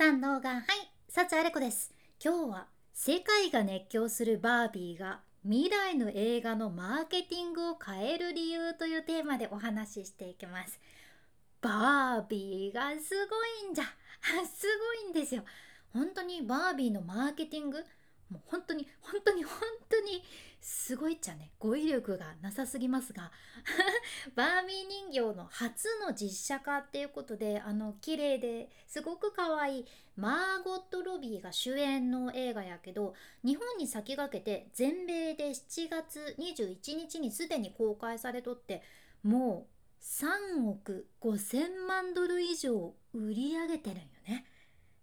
さん動画はい幸あれ子です。今日は世界が熱狂するバービーが未来の映画のマーケティングを変える理由というテーマでお話ししていきます。バービーがすごいんじゃ。すごいんですよ。本当にバービーのマーケティングもう本当に本当に本当にすごいっちゃね語彙力がなさすぎますが バービー人形の初の実写化っていうことであの綺麗ですごく可愛いマーゴット・ロビーが主演の映画やけど日本に先駆けて全米で7月21日にすでに公開されとってもう3億5,000万ドル以上売り上げてるんよね。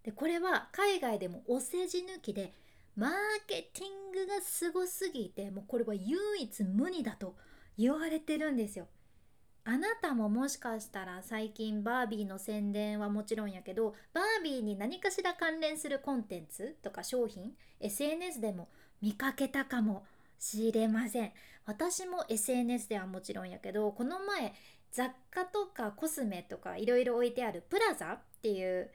でこれは海外でもお世辞抜きでマーケティングがすごすぎてもうこれは唯一無二だと言われてるんですよ。あなたももしかしたら最近バービーの宣伝はもちろんやけどバービーに何かしら関連するコンテンツとか商品 SNS でも見かけたかもしれません私も SNS ではもちろんやけどこの前雑貨とかコスメとかいろいろ置いてあるプラザっていう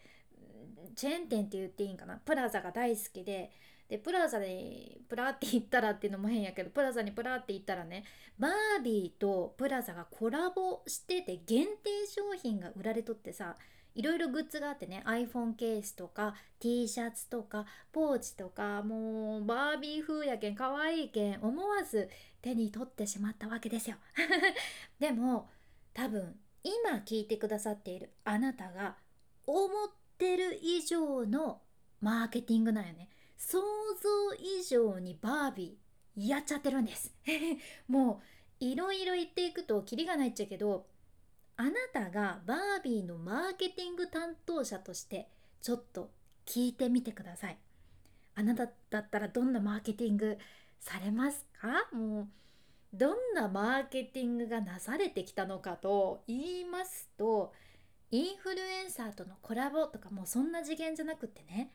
チェーン店って言っていいんかな？プラザが大好きででプラザにプラって行ったらっていうのも変やけどプラザにプラって行ったらねバービーとプラザがコラボしてて限定商品が売られとってさいろいろグッズがあってね iPhone ケースとか T シャツとかポーチとかもうバービー風やけん可愛いけん思わず手に取ってしまったわけですよ。でも多分今聞いてくださっているあなたが思ってる以上のマーケティングなんよね。想像以上にバービーやっちゃってるんです。もういろいろ言っていくとキリがないっちゃけどあなたがバービーのマーケティング担当者としてちょっと聞いてみてください。あなただったらどんなマーケティングされますか？もうどんなマーケティングがなされてきたのかと言いますとインフルエンサーとのコラボとかもうそんな次元じゃなくってね。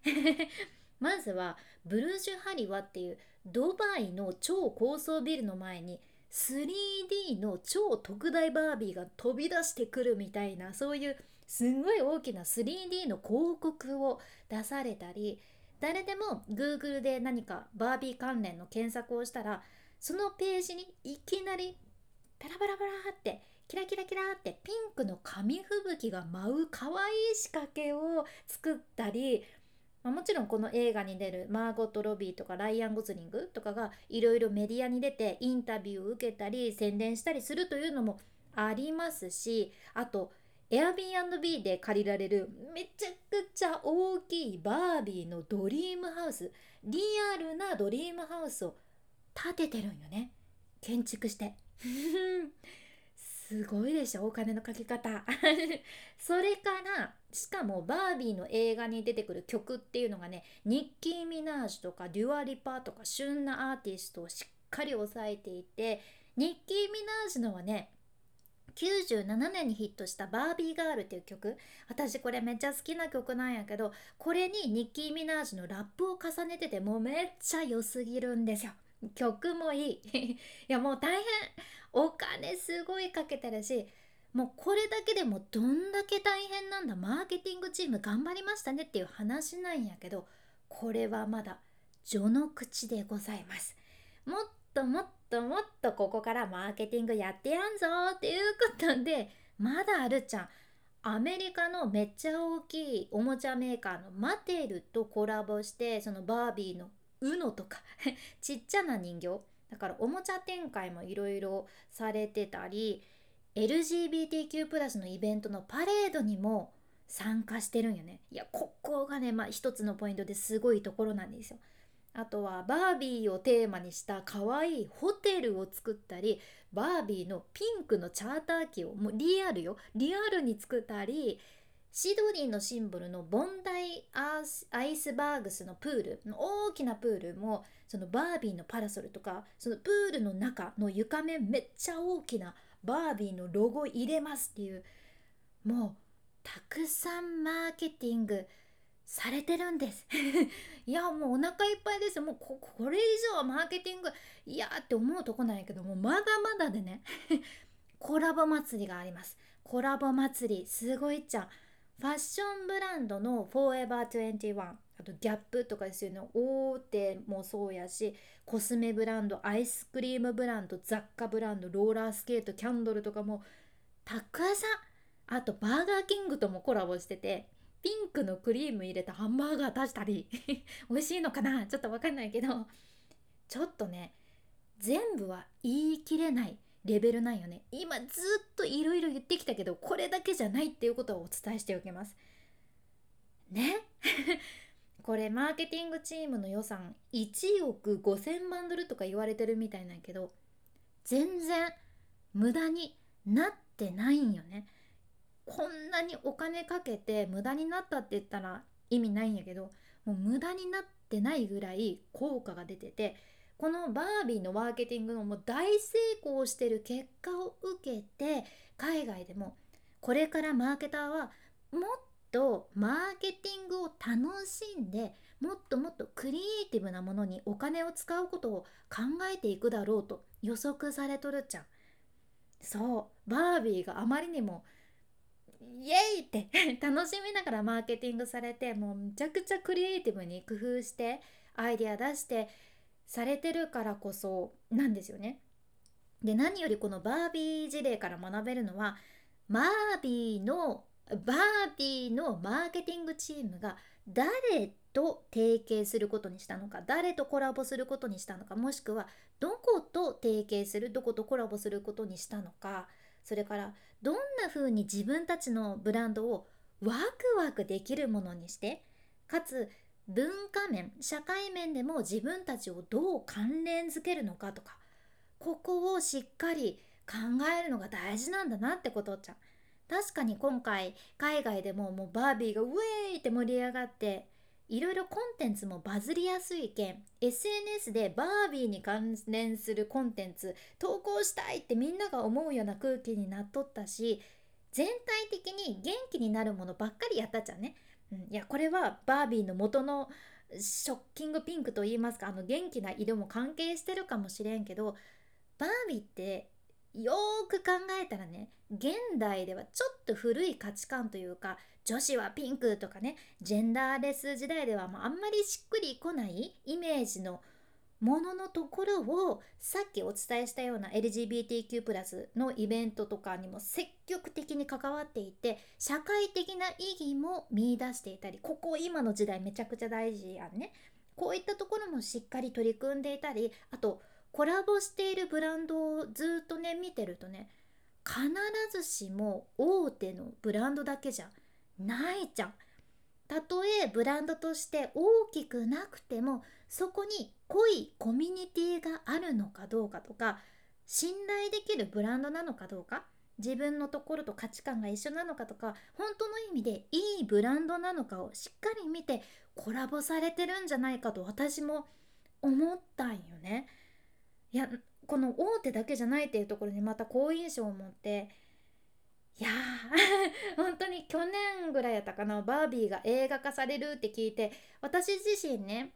まずはブルージュハリワっていうドバイの超高層ビルの前に 3D の超特大バービーが飛び出してくるみたいなそういうすんごい大きな 3D の広告を出されたり誰でも Google で何かバービー関連の検索をしたらそのページにいきなりペラペラペラってキラキラキラってピンクの紙吹雪が舞う可愛い仕掛けを作ったりまあ、もちろんこの映画に出るマーゴット・ロビーとかライアン・ゴズリングとかがいろいろメディアに出てインタビューを受けたり宣伝したりするというのもありますしあと Airbnb で借りられるめちゃくちゃ大きいバービーのドリームハウスリアルなドリームハウスを建ててるんよね。建築して。すごいでしょお金のかけ方。それからしかもバービーの映画に出てくる曲っていうのがねニッキー・ミナージュとかデュア・リパーとか旬なアーティストをしっかり抑えていてニッキー・ミナージュのはね97年にヒットした「バービーガール」っていう曲。私これめっちゃ好きな曲なんやけどこれにニッキー・ミナージュのラップを重ねててもうめっちゃ良すぎるんですよ。曲もいい。いやもう大変。お金すごいかけてるしもうこれだけでもどんだけ大変なんだ。マーケティングチーム頑張りましたねっていう話なんやけどこれはまだ序の口でございます。もっともっともっとここからマーケティングやってやんぞっていうことでまだあるじゃんアメリカのめっちゃ大きいおもちゃメーカーのマテルとコラボしてそのバービーの UNO とか ちっちゃな人形。だからおもちゃ展開もいろいろされてたり LGBTQ+ のイベントのパレードにも参加してるんよね。いやここがねまあ一つのポイントですごいところなんですよ。あとはバービーをテーマにした可愛いホテルを作ったりバービーのピンクのチャーター機をもうリアルよ。リアルに作ったりシドニーのシンボルのボンダイアイスバーグスのプール大きなプールもそのバービーのパラソルとかそのプールの中の床面めっちゃ大きなバービーのロゴ入れますっていうもうたくさんマーケティングされてるんです。いやもうお腹いっぱいです。もうここれ以上はマーケティングいやって思うとこなんやけどもまだまだでね。コラボ祭りがあります。コラボ祭りすごいっちゃファッションブランドの Forever21 あとギャップとかですよね。大手もそうやしコスメブランドアイスクリームブランド雑貨ブランドローラースケートキャンドルとかもたくさんあとバーガーキングともコラボしててピンクのクリーム入れたハンバーガー出したり 美味しいのかな？ちょっとわかんないけどちょっとね全部は言い切れないレベルなんよね。今ずっといろいろ言ってきたけどこれだけじゃないっていうことをお伝えしておきます。ね？これマーケティングチームの予算1億5,000万ドルとか言われてるみたいなんやけど全然無駄になってないんよね。こんなにお金かけて無駄になったって言ったら意味ないんやけどもう無駄になってないぐらい効果が出ててこのバービーのマーケティングのもう大成功してる結果を受けて海外でもこれからマーケターはもっとマーケティングを楽しんでもっともっとクリエイティブなものにお金を使うことを考えていくだろうと予測されとるじゃん。そうバービーがあまりにもイエイって楽しみながらマーケティングされてもうむちゃくちゃクリエイティブに工夫してアイデア出してされてるからこそなんですよね。で何よりこのバービー事例から学べるのはマービーのバービーのマーケティングチームが誰と提携することにしたのか誰とコラボすることにしたのかもしくはどこと提携するどことコラボすることにしたのかそれからどんな風に自分たちのブランドをワクワクできるものにしてかつ文化面社会面でも自分たちをどう関連づけるのかとかここをしっかり考えるのが大事なんだなってことじゃん確かに今回海外でももうバービーがウェーイって盛り上がっていろいろコンテンツもバズりやすいけん SNS でバービーに関連するコンテンツ投稿したいってみんなが思うような空気になっとったし全体的に元気になるものばっかりやったじゃんね。うん、いやこれはバービーの元のショッキングピンクといいますかあの元気な色も関係してるかもしれんけどバービーってよーく考えたらね現代ではちょっと古い価値観というか女子はピンクとかねジェンダーレス時代ではあんまりしっくりこないイメージのもののところをさっきお伝えしたような LGBTQ+ のイベントとかにも積極的に関わっていて社会的な意義も見いだしていたりここ今の時代めちゃくちゃ大事やんね。こういったところもしっかり取り組んでいたりあとコラボしているブランドをずっとね見てるとね必ずしも大手のブランドだけじゃないじゃん。たとえブランドとして大きくなくてもそこに濃いコミュニティがあるのかどうかとか信頼できるブランドなのかどうか自分のところと価値観が一緒なのかとか本当の意味でいいブランドなのかをしっかり見てコラボされてるんじゃないかと私も思ったんよね。いやこの大手だけじゃないっていうところにまた好印象を持っていやー 本当に去年ぐらいやったかなバービーが映画化されるって聞いて私自身ね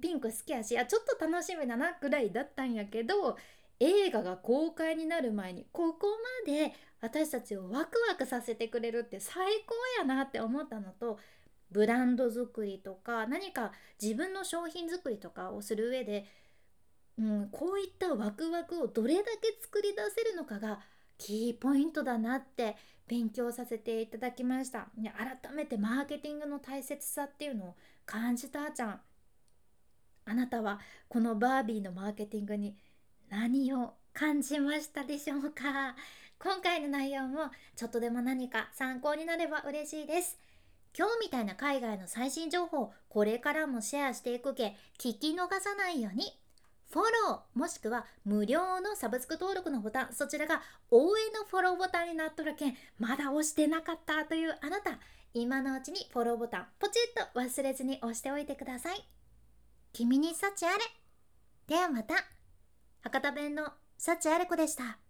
ピンク好きやしあちょっと楽しみだなぐらいだったんやけど映画が公開になる前にここまで私たちをワクワクさせてくれるって最高やなって思ったのとブランド作りとか何か自分の商品作りとかをする上でうん、こういったワクワクをどれだけ作り出せるのかがキーポイントだなって勉強させていただきました。改めてマーケティングの大切さっていうのを感じたあちゃん。あなたはこのバービーのマーケティングに何を感じましたでしょうか？今回の内容もちょっとでも何か参考になれば嬉しいです。今日みたいな海外の最新情報これからもシェアしていくけ聞き逃さないように。フォローもしくは無料のサブスク登録のボタンそちらが応援のフォローボタンになっとるけんまだ押してなかったというあなた。今のうちにフォローボタンポチッと忘れずに押しておいてください。君に幸あれ。ではまた。博多弁の幸あれ子でした。